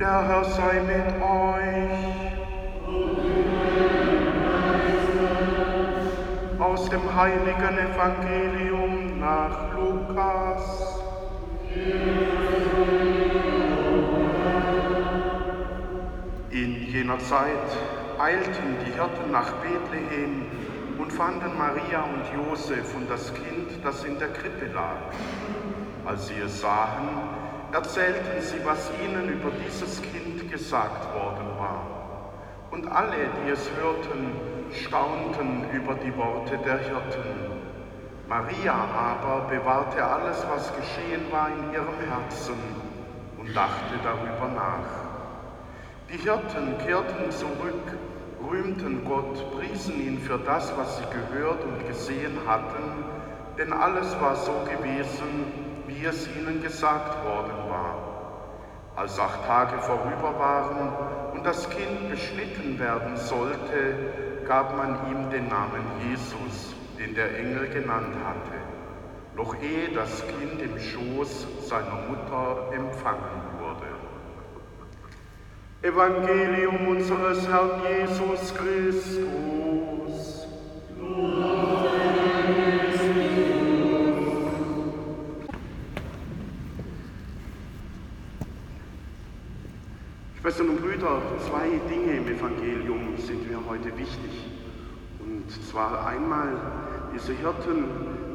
Der Herr sei mit euch. Aus dem heiligen Evangelium nach Lukas. In jener Zeit eilten die Hirten nach Bethlehem und fanden Maria und Josef und das Kind, das in der Krippe lag. Als sie es sahen, erzählten sie, was ihnen über dieses Kind gesagt worden war. Und alle, die es hörten, staunten über die Worte der Hirten. Maria aber bewahrte alles, was geschehen war, in ihrem Herzen und dachte darüber nach. Die Hirten kehrten zurück, rühmten Gott, priesen ihn für das, was sie gehört und gesehen hatten, denn alles war so gewesen, wie es ihnen gesagt worden war. Als acht Tage vorüber waren und das Kind beschnitten werden sollte, gab man ihm den Namen Jesus, den der Engel genannt hatte, noch ehe das Kind im Schoß seiner Mutter empfangen Evangelium unseres Herrn Jesus Christus. Zwei Dinge im Evangelium sind mir heute wichtig. Und zwar einmal diese Hirten,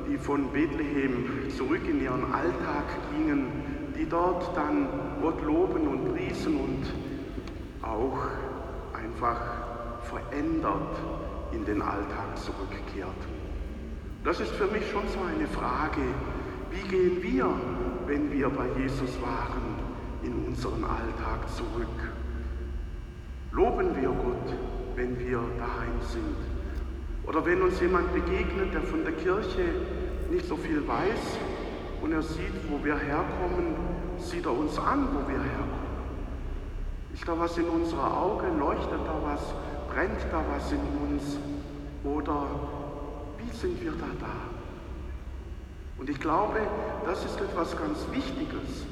die von Bethlehem zurück in ihren Alltag gingen, die dort dann Gott loben und priesen und auch einfach verändert in den Alltag zurückkehrten. Das ist für mich schon so eine Frage, wie gehen wir, wenn wir bei Jesus waren, in unseren Alltag zurück? Loben wir Gott, wenn wir daheim sind? Oder wenn uns jemand begegnet, der von der Kirche nicht so viel weiß und er sieht, wo wir herkommen, sieht er uns an, wo wir herkommen. Ist da was in unserer Augen? Leuchtet da was? Brennt da was in uns? Oder wie sind wir da da? Und ich glaube, das ist etwas ganz Wichtiges.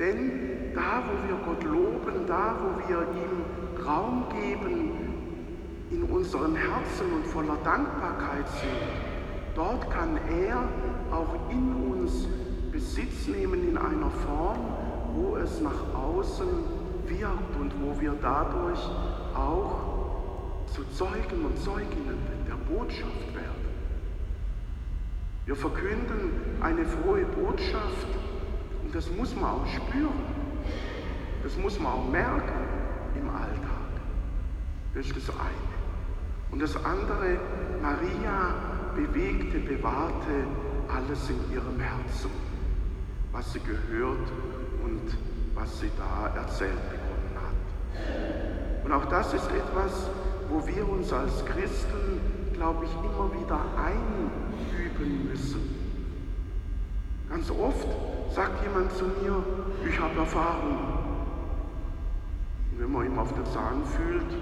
Denn da, wo wir Gott loben, da, wo wir ihm Raum geben, in unseren Herzen und voller Dankbarkeit sind, dort kann er auch in uns Besitz nehmen in einer Form, wo es nach außen wirkt und wo wir dadurch auch zu Zeugen und Zeuginnen der Botschaft werden. Wir verkünden eine frohe Botschaft und das muss man auch spüren. Das muss man auch merken im Alltag. Das ist das eine. Und das andere, Maria bewegte, bewahrte alles in ihrem Herzen, was sie gehört und was sie da erzählt bekommen hat. Und auch das ist etwas, wo wir uns als Christen, glaube ich, immer wieder einüben müssen. Ganz oft sagt jemand zu mir, ich habe Erfahrung. Und wenn man ihm auf den Zahn fühlt,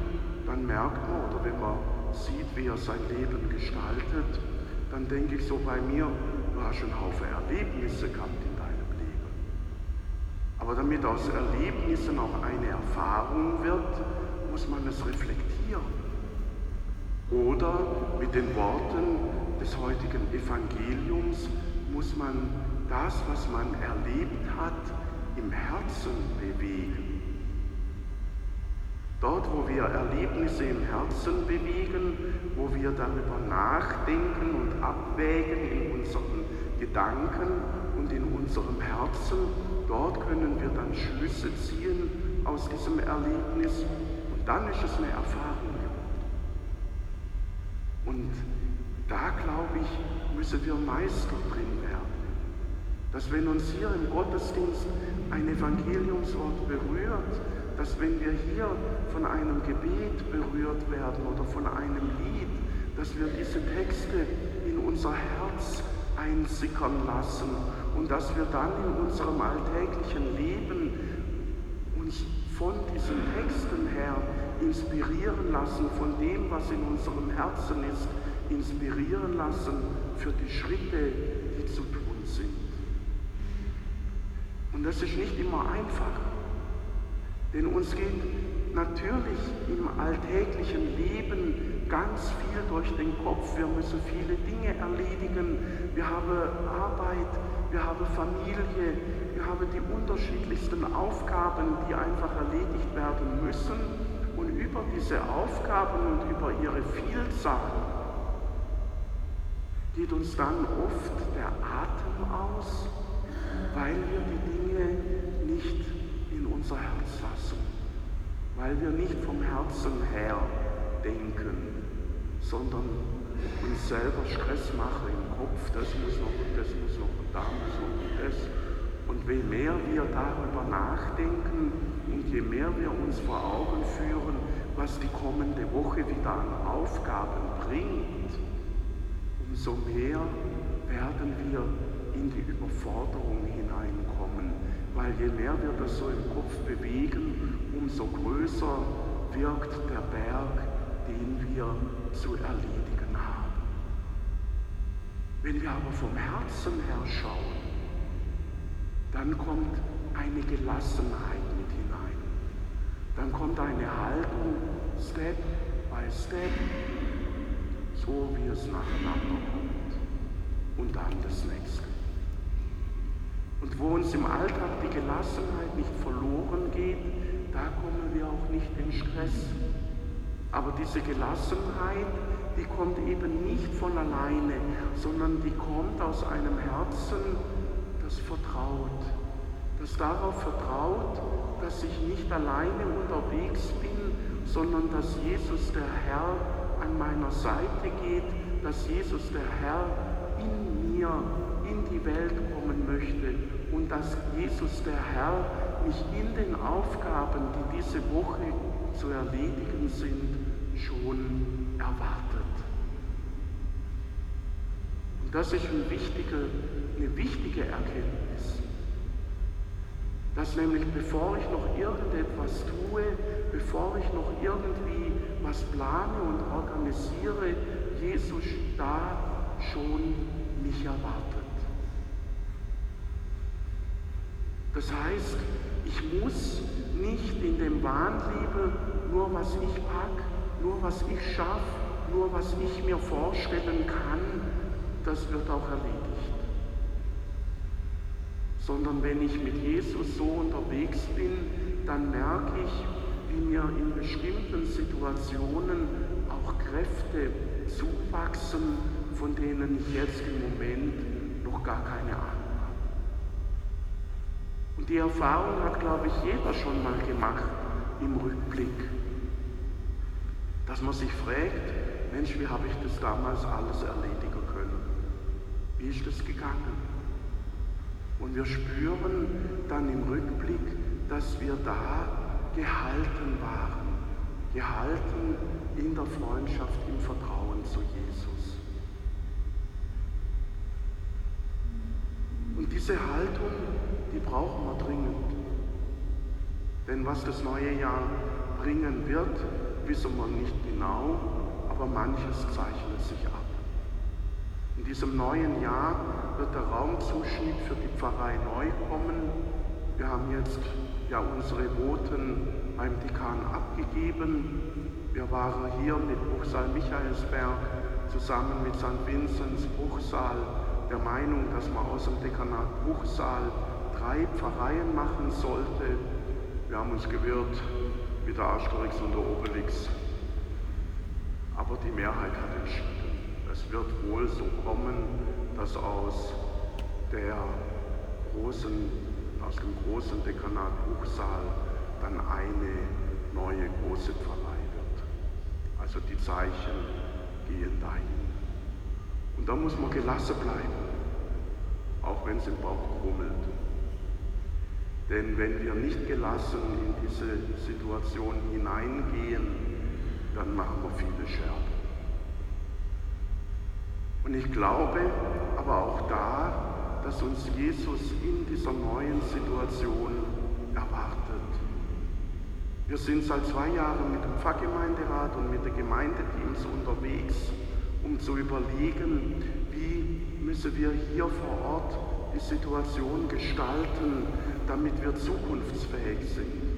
dann merkt man, oder wenn man sieht, wie er sein Leben gestaltet, dann denke ich so bei mir, du hast einen Haufen Erlebnisse gehabt aber damit aus Erlebnissen auch eine Erfahrung wird, muss man es reflektieren. Oder mit den Worten des heutigen Evangeliums muss man das, was man erlebt hat, im Herzen bewegen. Dort, wo wir Erlebnisse im Herzen bewegen, wo wir darüber nachdenken und abwägen in unseren Gedanken und in unserem Herzen, dort können wir dann Schlüsse ziehen aus diesem Erlebnis und dann ist es eine Erfahrung geworden. Und da glaube ich, müssen wir Meister drin werden. Dass wenn uns hier im Gottesdienst ein Evangeliumswort berührt, dass wenn wir hier von einem Gebet berührt werden oder von einem Lied, dass wir diese Texte in unser Herz einsickern lassen und dass wir dann in unserem alltäglichen Leben uns von diesen Texten her inspirieren lassen, von dem, was in unserem Herzen ist, inspirieren lassen für die Schritte, die zu tun sind. Und das ist nicht immer einfach. Denn uns geht natürlich im alltäglichen Leben ganz viel durch den Kopf. Wir müssen viele Dinge erledigen. Wir haben Arbeit, wir haben Familie, wir haben die unterschiedlichsten Aufgaben, die einfach erledigt werden müssen. Und über diese Aufgaben und über ihre Vielzahl geht uns dann oft der Atem aus, weil wir die Dinge nicht in unser Herz lassen, weil wir nicht vom Herzen her denken, sondern uns selber Stress machen im Kopf, das muss noch und das muss noch und da muss noch und das. Und je mehr wir darüber nachdenken und je mehr wir uns vor Augen führen, was die kommende Woche wieder an Aufgaben bringt, umso mehr werden wir in die Überforderung hineinkommen, weil je mehr wir das so im Kopf bewegen, umso größer wirkt der Berg, den wir zu erledigen haben. Wenn wir aber vom Herzen her schauen, dann kommt eine Gelassenheit mit hinein. Dann kommt eine Haltung, Step by Step, so wie es nacheinander kommt. Und dann das nächste. Und wo uns im Alltag die Gelassenheit nicht verloren geht, da kommen wir auch nicht in Stress. Aber diese Gelassenheit, die kommt eben nicht von alleine, sondern die kommt aus einem Herzen, das vertraut, das darauf vertraut, dass ich nicht alleine unterwegs bin, sondern dass Jesus der Herr an meiner Seite geht, dass Jesus der Herr in mir, die Welt kommen möchte und dass Jesus der Herr mich in den Aufgaben, die diese Woche zu erledigen sind, schon erwartet. Und das ist eine wichtige, eine wichtige Erkenntnis, dass nämlich bevor ich noch irgendetwas tue, bevor ich noch irgendwie was plane und organisiere, Jesus da schon mich erwartet. Das heißt, ich muss nicht in dem Wahn leben, nur was ich pack, nur was ich schaffe, nur was ich mir vorstellen kann, das wird auch erledigt. Sondern wenn ich mit Jesus so unterwegs bin, dann merke ich, wie mir in bestimmten Situationen auch Kräfte zuwachsen, von denen ich jetzt im Moment noch gar keine Ahnung habe. Die Erfahrung hat, glaube ich, jeder schon mal gemacht im Rückblick, dass man sich fragt, Mensch, wie habe ich das damals alles erledigen können? Wie ist das gegangen? Und wir spüren dann im Rückblick, dass wir da gehalten waren, gehalten in der Freundschaft, im Vertrauen zu Jesus. Und diese Haltung, die brauchen wir dringend. Denn was das neue Jahr bringen wird, wissen wir nicht genau, aber manches zeichnet sich ab. In diesem neuen Jahr wird der Raumzuschnitt für die Pfarrei neu kommen. Wir haben jetzt ja unsere Voten beim Dekan abgegeben. Wir waren hier mit Bruchsal Michaelsberg zusammen mit St. Vinzenz Bruchsal der Meinung, dass man aus dem Dekanat Bruchsal drei Pfarreien machen sollte. Wir haben uns gewirrt mit der Asterix und der Obelix. Aber die Mehrheit hat entschieden, es wird wohl so kommen, dass aus der großen aus dem großen Dekanat Buchsaal dann eine neue große Pfarrei wird. Also die Zeichen gehen dahin. Und da muss man gelassen bleiben, auch wenn es im Bauch grummelt. Denn wenn wir nicht gelassen in diese Situation hineingehen, dann machen wir viele Scherben. Und ich glaube aber auch da, dass uns Jesus in dieser neuen Situation erwartet. Wir sind seit zwei Jahren mit dem Pfarrgemeinderat und mit den Gemeindeteams unterwegs, um zu überlegen, wie müssen wir hier vor Ort die Situation gestalten, damit wir zukunftsfähig sind.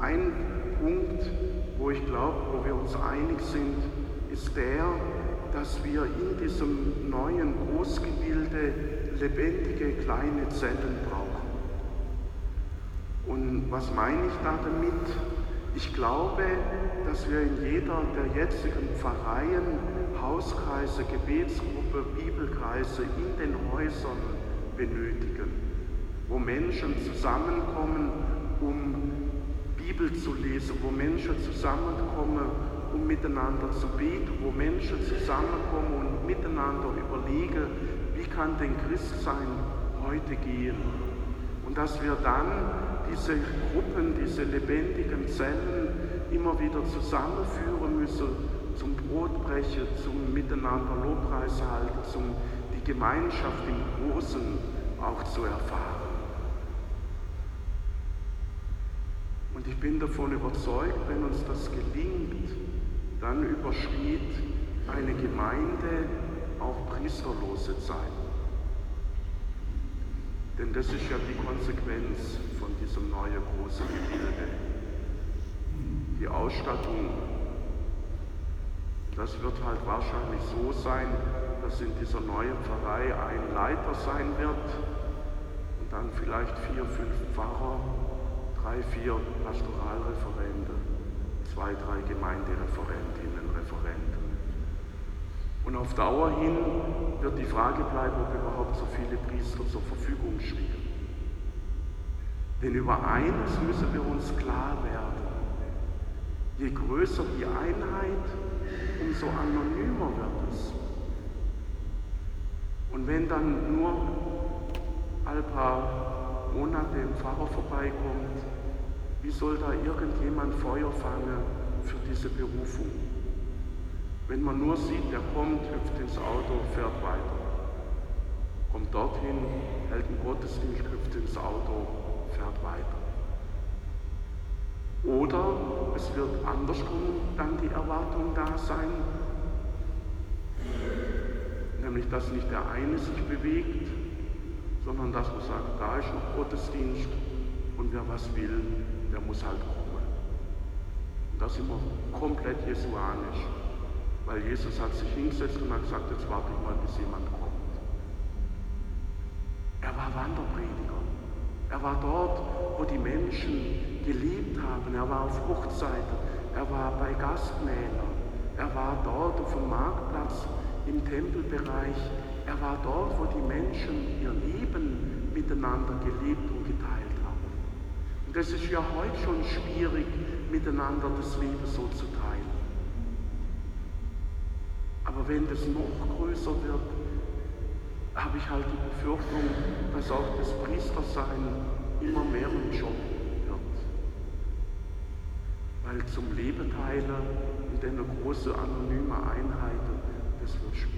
ein Punkt, wo ich glaube, wo wir uns einig sind, ist der, dass wir in diesem neuen Großgebilde lebendige kleine Zellen brauchen. Und was meine ich da damit? Ich glaube, dass wir in jeder der jetzigen Pfarreien, Hauskreise, Gebetsgruppe, Bibelkreise in den Häusern benötigen, wo Menschen zusammenkommen, um Bibel zu lesen, wo Menschen zusammenkommen, um miteinander zu beten, wo Menschen zusammenkommen und miteinander überlegen, wie kann denn Christsein heute gehen. Und dass wir dann diese Gruppen, diese lebendigen Zellen immer wieder zusammenführen müssen zum Brotbrechen, zum Miteinander Lobpreis halten, zum die Gemeinschaft im Großen auch zu erfahren. Und ich bin davon überzeugt, wenn uns das gelingt, dann überschritt eine Gemeinde auch priesterlose Zeit. Denn das ist ja die Konsequenz von diesem neuen großen Gebilde. Die Ausstattung, das wird halt wahrscheinlich so sein, dass in dieser neuen Pfarrei ein Leiter sein wird und dann vielleicht vier, fünf Pfarrer, drei, vier Pastoralreferente, zwei, drei Gemeindereferentinnen, Referenten. Und auf Dauer hin wird die Frage bleiben, ob überhaupt so viele Priester zur Verfügung stehen. Denn über eines müssen wir uns klar werden. Je größer die Einheit, umso anonymer wird es. Und wenn dann nur ein paar Monate ein Pfarrer vorbeikommt, wie soll da irgendjemand Feuer fangen für diese Berufung? Wenn man nur sieht, der kommt, hüpft ins Auto, fährt weiter. Kommt dorthin, hält einen Gottesdienst, hüpft ins Auto, fährt weiter. Oder es wird andersrum dann die Erwartung da sein, nämlich dass nicht der eine sich bewegt, sondern dass man sagt, da ist noch Gottesdienst und wer was will, der muss halt kommen. Und sind wir komplett jesuanisch. Weil Jesus hat sich hingesetzt und hat gesagt, jetzt warte ich mal, bis jemand kommt. Er war Wanderprediger. Er war dort, wo die Menschen gelebt haben. Er war auf Hochzeiten. Er war bei Gastmählern. Er war dort auf dem Marktplatz im Tempelbereich. Er war dort, wo die Menschen ihr Leben miteinander gelebt und geteilt haben. Und das ist ja heute schon schwierig, miteinander das Leben so zu teilen. Aber wenn das noch größer wird, habe ich halt die Befürchtung, dass auch das Priestersein immer mehr ein Job wird. Weil zum Leben teilen in einer großen anonymen Einheit, das wird schwierig.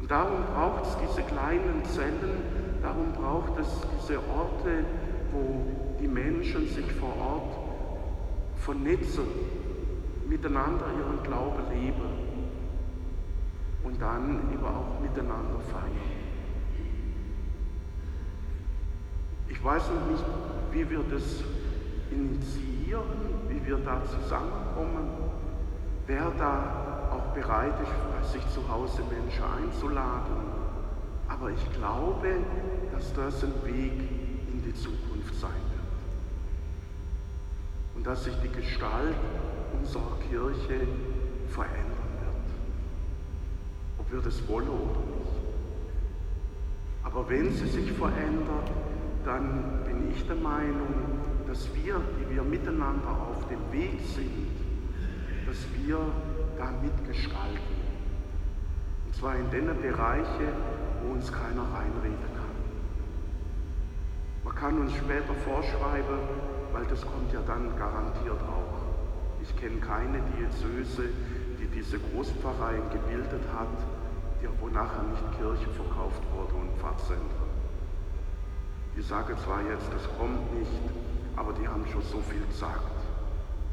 Und darum braucht es diese kleinen Zellen, darum braucht es diese Orte, wo die Menschen sich vor Ort vernetzen miteinander ihren Glauben leben dann eben auch miteinander feiern. Ich weiß noch nicht, wie wir das initiieren, wie wir da zusammenkommen, wer da auch bereit ist, sich zu Hause Menschen einzuladen. Aber ich glaube, dass das ein Weg in die Zukunft sein wird. Und dass sich die Gestalt unserer Kirche verändern wird. Das wollen oder nicht. Aber wenn sie sich verändert, dann bin ich der Meinung, dass wir, die wir miteinander auf dem Weg sind, dass wir da mitgestalten. Und zwar in den Bereichen, wo uns keiner reinreden kann. Man kann uns später vorschreiben, weil das kommt ja dann garantiert auch. Ich kenne keine Diözese, die diese Großpfarreien gebildet hat, wo nachher nicht Kirche verkauft wurde und Pfarrzentren. Die sagen zwar jetzt, das kommt nicht, aber die haben schon so viel gesagt.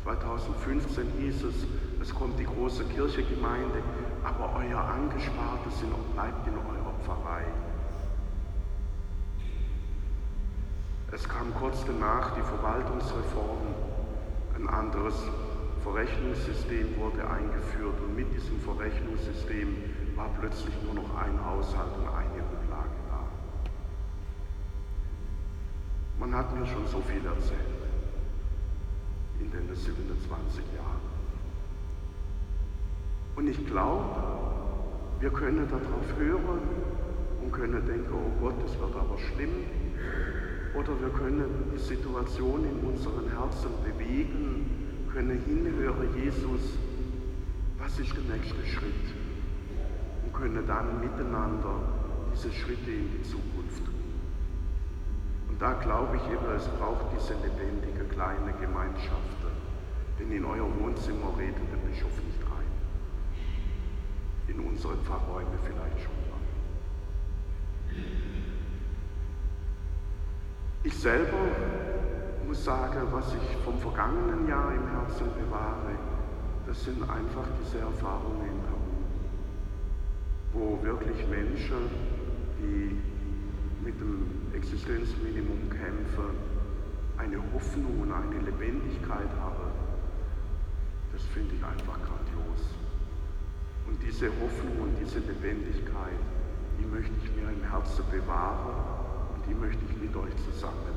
2015 hieß es, es kommt die große Kirchegemeinde, aber euer Angespartes bleibt in eurer Pfarrei. Es kam kurz danach die Verwaltungsreform, ein anderes Verrechnungssystem wurde eingeführt und mit diesem Verrechnungssystem war plötzlich nur noch ein Haushalt und eine Rücklage da. Man hat mir schon so viel erzählt in den 27 Jahren. Und ich glaube, wir können darauf hören und können denken, oh Gott, es wird aber schlimm. Oder wir können die Situation in unseren Herzen bewegen, können hinhören, Jesus, was ist der nächste Schritt? Können dann miteinander diese Schritte in die Zukunft tun. Und da glaube ich eben, es braucht diese lebendige kleine Gemeinschaft. Denn in euer Wohnzimmer redet der Bischof nicht rein. In unsere Pfarrräume vielleicht schon mal. Ich selber muss sagen, was ich vom vergangenen Jahr im Herzen bewahre, das sind einfach diese Erfahrungen in Peru, wo wirklich Menschen, die mit dem Existenzminimum kämpfen, eine Hoffnung und eine Lebendigkeit haben, das finde ich einfach grandios. Und diese Hoffnung und diese Lebendigkeit, die möchte ich mir im Herzen bewahren und die möchte ich mit euch zusammen